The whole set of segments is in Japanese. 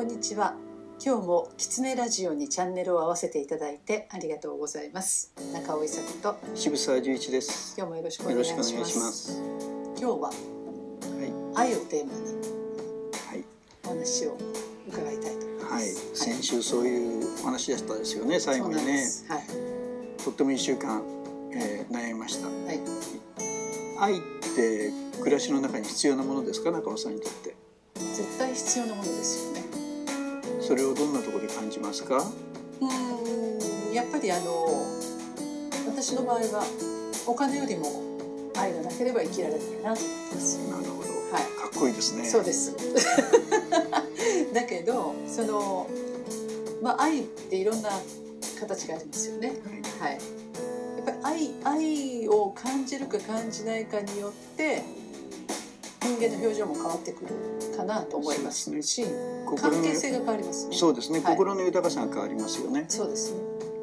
こんにちは。今日もキツネラジオにチャンネルを合わせていただいてありがとうございます。中尾伊佐子と渋沢十一です。今日もよろしくおよ願いしまます。す。今日ははい、愛をテーマにはい、お話を伺いたいと思いまはい。す、先週そういうお話でしたですよね。最後にね、す。はい。とっても一週間、えー、悩みました。はい。愛って暮らしの中に必要なものですか、中尾さんにとって？絶対必要なものですよねそれをどんなところで感じますか？うーんやっぱりあの私の場合はお金よりも愛がなければ生きられないなと思ってますなるほど。はいかっこいいですね。そうです。だけどその、まあ、愛っていろんな形がありますよね。はい。はい、やっぱり愛愛を感じるか感じないかによって人間の表情も変わってくるかなと思いますし心の関係性が変わりますね。そうですね。はい心の豊かさが変わりますよね。そうですね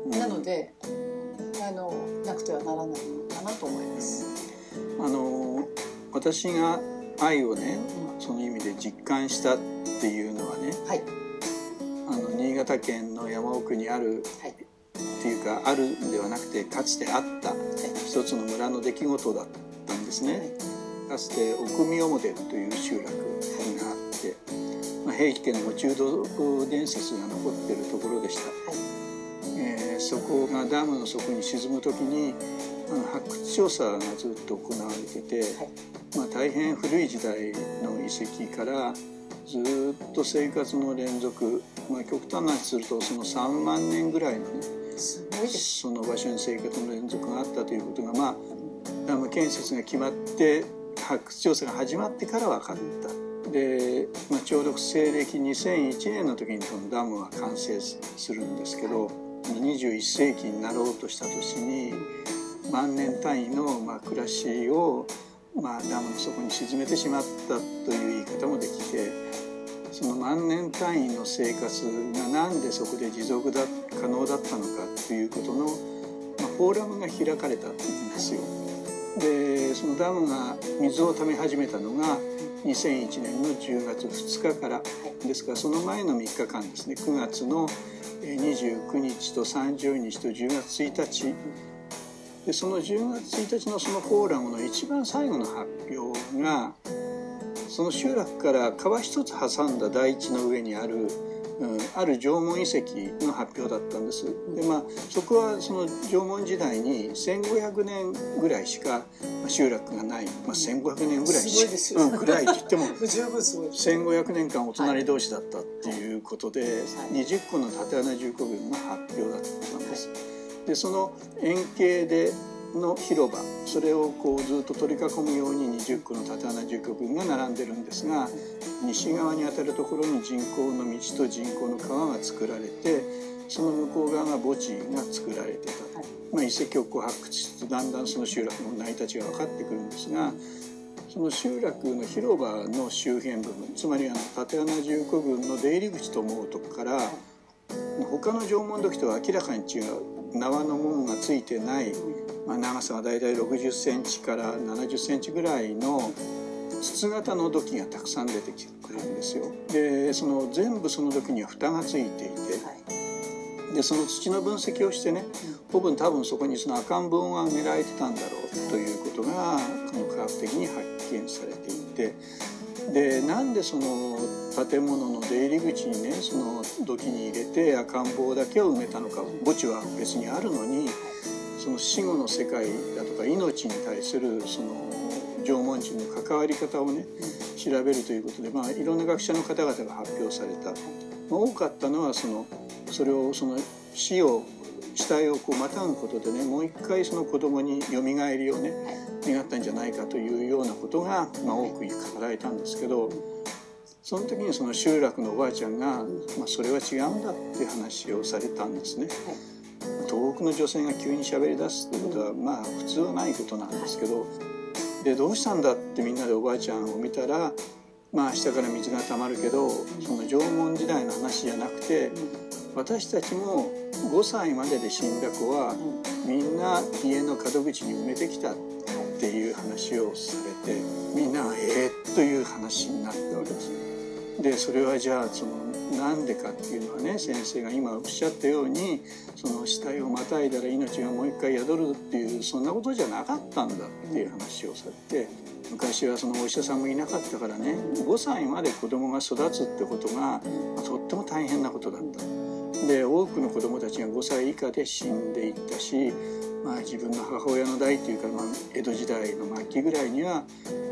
うんなのであのなくてはならないのかなと思います。あの私が愛をね、その意味で実感したっていうのはね。はいあの新潟県の山奥にあるはいっていうかあるんではなくてかつてあった一つの村の出来事だったんですね。かつて奥見表という集落があって、まあ、平家の中道伝説が残っているところでした。えーそこがダムの底に沈む時に発掘調査がずっと行われてて、はいまあ、大変古い時代の遺跡からずっと生活の連続、まあ、極端な話するとその3万年ぐらいのね。その場所に生活の連続があったということがまあダム建設が決まって発掘調査が始まってから分かった。で、まあ、ちょうど西暦2001年の時にこのダムは完成するんですけど21世紀になろうとした年に万年単位のまあ暮らしをまあダムの底に沈めてしまったという言い方もできてその万年単位の生活がなんでそこで持続だ可能だったのかということの、まあ、フォーラムが開かれたんですよ。でそのダムが水を溜め始めたのが2001年の10月2日から。ですからその前の3日間ですね。9月の29日と30日と10月1日。でその10月1日のそのフォーラムの一番最後の発表がその集落から川一つ挟んだ大地の上にある、うん、ある縄文遺跡の発表だったんです。でまあそこはその縄文時代に1500年ぐらいしかまあ集落がない、まあ、1500年ぐらいしすごいですようん、ぐらいって言っても 十分すごいです。1500年間お隣同士だったっていうことで、はい20個の縦穴重工群が発表だったんです。でその円形での広場それをこうずっと取り囲むように20個の縦穴重工群が並んでるんですが西側にあたるところに人工の道と人工の川が作られてその向こう側が墓地が作られてた、まあ、遺跡をこう発掘してだんだんその集落の成り立ちが分かってくるんですがその集落の広場の周辺部分つまりあの縦穴重工群の出入り口と思うとこから他の縄文土器とは明らかに違う。縄の門がついてない、まあ、長さがだいたい60センチから70センチぐらいの筒型の土器がたくさん出てくるんですよ。でその全部その土器には蓋がついていて。はいでその土の分析をしてね多分多分そこにその赤ん坊が埋められてたんだろうということがこの科学的に発見されていて。でなんでその建物の出入り口にねその土器に入れて赤ん坊だけを埋めたのか墓地は別にあるのにその死後の世界だとか命に対するその縄文人の関わり方をね調べるということで、まあ、いろんな学者の方々が発表された、まあ多かったのはそのそれをその死を死体をこうまたぐことでねもう一回その子供によみがえりをね願ったんじゃないかというようなことが、まあ、多く語られたんですけどその時にその集落のおばあちゃんが、まあ、それは違うんだっていう話をされたんですね。東北の女性が急に喋り出すってことはまあ普通はないことなんですけどでどうしたんだってみんなでおばあちゃんを見たらまあ下から水が溜まるけどその縄文時代の話じゃなくて私たちも5歳までで死んだ子はみんな家の門口に埋めてきたっていう話をされてみんなが「えー」という話になったわけです。でそれはじゃあそのなんでかっていうのはね先生が今おっしゃったようにその死体をまたいだら命がもう一回宿るっていうそんなことじゃなかったんだっていう話をされて昔はそのお医者さんもいなかったからね5歳まで子供が育つってことがとっても大変なことだった。で多くの子供たちが5歳以下で死んでいったし、まあ、自分の母親の代っていうか、まあ、江戸時代の末期ぐらいには、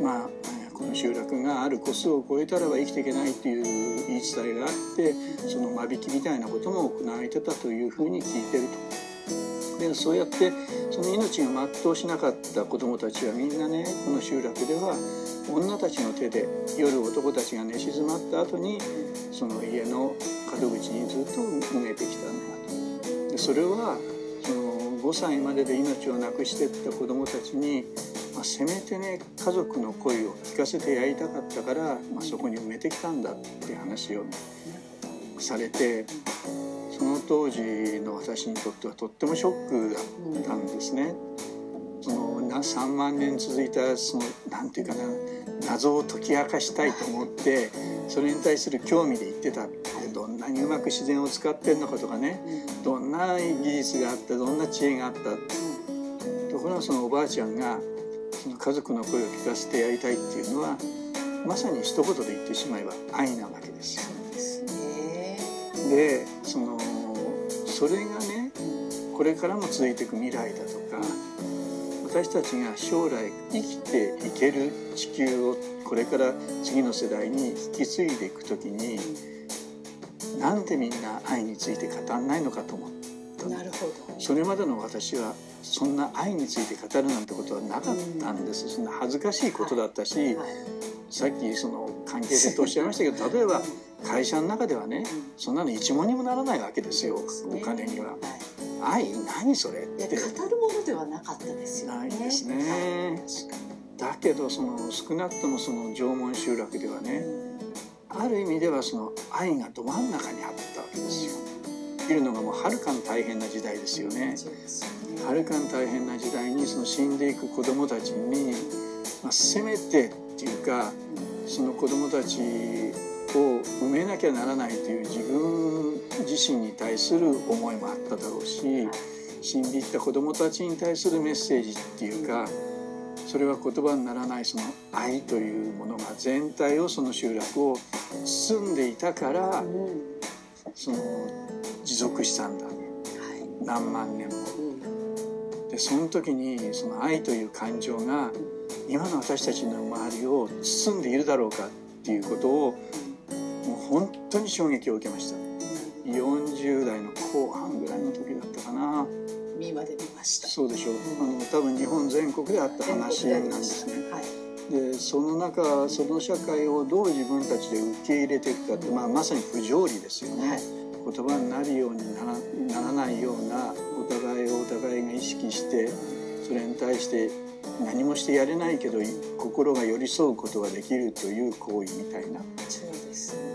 まあ、この集落がある個数を超えたらば生きていけないっていう言い伝えがあってその間引きみたいなことも行われてたというふうに聞いてると。でそうやってその命が全うしなかった子どもたちはみんなねこの集落では女たちの手で夜男たちが寝静まった後にその家の門口にずっと埋めてきたんだと。でそれはその5歳までで命を亡くしていった子どもたちに、まあ、せめてね家族の声を聞かせてやりたかったから、まあ、そこに埋めてきたんだって話をされてその当時の私にとってはとってもショックだったんですね。その3万年続いたそのなんていうかな謎を解き明かしたいと思ってそれに対する興味で言ってたどんなにうまく自然を使ってんのかとかねどんな技術があったどんな知恵があったところがそのおばあちゃんがその家族の声を聞かせてやりたいっていうのはまさに一言で言ってしまえば愛なわけですよ。でそのそれがねこれからも続いていく未来だとか私たちが将来生きていける地球をこれから次の世代に引き継いでいく時になんでみんな愛について語らないのかと思ったなるほど。それまでの私はそんな愛について語るなんてことはなかったんです、そんな恥ずかしいことだったし、はいはい、さっきその関係性とおっしゃいましたけど例えば会社の中ではねそんなの一文にもならないわけですよ、お金には。愛何それ？って。語るものではなかったですよね。ないですね。だけどその少なくともその縄文集落ではねある意味ではその愛がど真ん中にあったわけですよ。いるのがもうはるかに大変な時代ですよね。はるかに大変な時代にその死んでいく子供たちに、まあ、せめてっていうかその子供たちを埋めなきゃならないという自分自身に対する思いもあっただろうし死んでいった子どもたちに対するメッセージっていうかそれは言葉にならないその愛というものが全体をその集落を包んでいたからその持続したんだ、何万年も。でその時にその愛という感情が今の私たちの周りを包んでいるだろうかっていうことをもう本当に衝撃を受けました。40代の後半ぐらいの時だったかな。見まで見ました。そうでしょう、あの多分日本全国であった話なんですね、はい、でその中その社会をどう自分たちで受け入れていくかって、まあ、まさに不条理ですよね、はい、言葉になるようにならならないようなお互いをお互いが意識してそれに対して何もしてやれないけど心が寄り添うことができるという行為みたいな。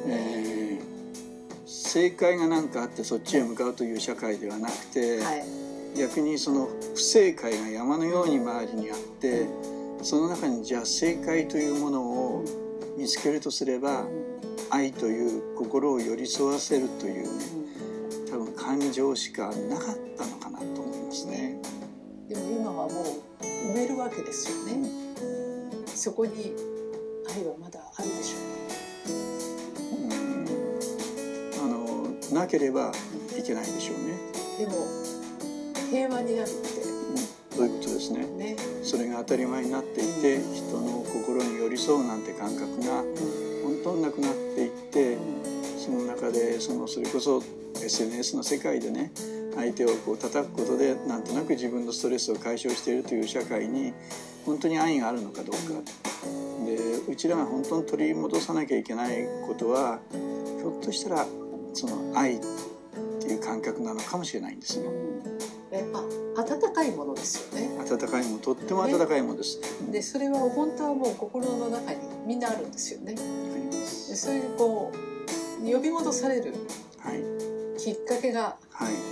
えー、正解が何かあってそっちへ向かうという社会ではなくて、はい、逆にその不正解が山のように周りにあってその中にじゃあ正解というものを見つけるとすれば愛という心を寄り添わせるというね多分感情しかなかったのかなと思いますね。でも今はもう埋めるわけですよね。そこに愛はまだあるでしょうなければいけないでしょうね。でも平和になるって、うん、そういうことですね。ねそれが当たり前になっていて、うん、人の心に寄り添うなんて感覚が本当になくなっていって、その中でそのそれこそ SNS の世界でね相手をこう叩くことでなんとなく自分のストレスを解消しているという社会に本当に愛があるのかどうか。でうちらが本当に取り戻さなきゃいけないことはひょっとしたらその愛っていう感覚なのかもしれないんですよ。えあ温かいものですよね。温かいものとっても温かいものです。ね、でそれは本当はもう心の中にみんなあるんですよね。でそれでこう呼び戻されるきっかけが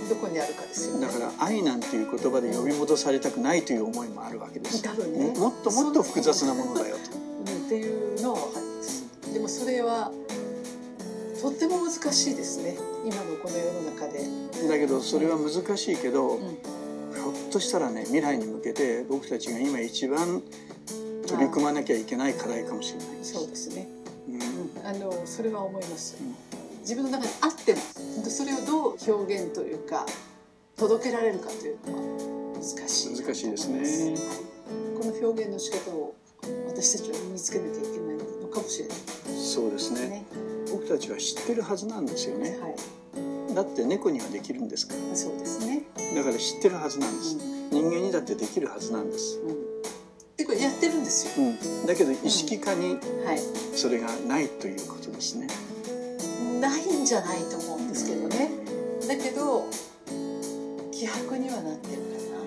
どこにあるかですよね。だから愛なんていう言葉で呼び戻されたくないという思いもあるわけです。多分ね。もっともっと複雑なものだよと。っていうのは分かります。でもそれはとっても難しいですね。今のこの世の中で。だけどそれは難しいけど、うん、ひょっとしたらね未来に向けて僕たちが今一番取り組まなきゃいけない課題かもしれないそうですね、うん、あのそれは思います、うん、自分の中にあってもそれをどう表現というか届けられるかというのは難しい。難しいですね、はい、この表現の仕方を私たちは身につけなきゃいけないのかもしれない。そうですね、ね、僕たちは知ってるはずなんですよね、はい、だって猫にはできるんですから。そうですね。だから知ってるはずなんです、うん、人間にだってできるはずなんです、うん。でこれやってるんですよ、うん、だけど意識化にそれがないということですね、ないんじゃないと思うんですけどね、だけど希薄にはなってるかな、希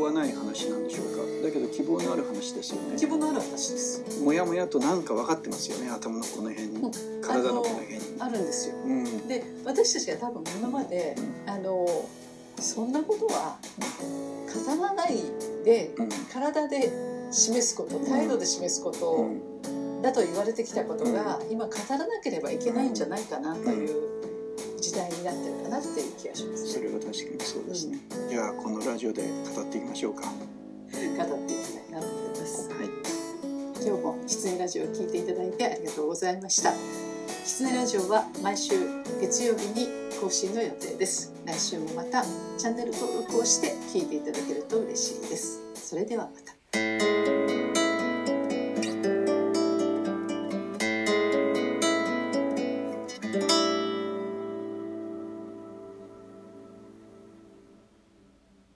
望はない話なんでしょうか。だけど希望のある話ですよね。希望のある話です。もやもやとなんか分かってますよね。頭のこの辺に、うん、体のこの辺に。あるんですよ、うん、で私たちが多分今まで、うん、あのそんなことは語らないで、うん、体で示すこと態度で示すこと、だと言われてきたことが、今語らなければいけないんじゃないかなという時代になってる気がします、ね、それは確かにそうですね、じゃあこのラジオで語っていきましょうか。語っていきたいなと思います、はい、今日も狐ラジオを聞いていただいてありがとうございました。狐ラジオは毎週月曜日に更新の予定です。来週もまたチャンネル登録をして聞いていただけると嬉しいです。それではまた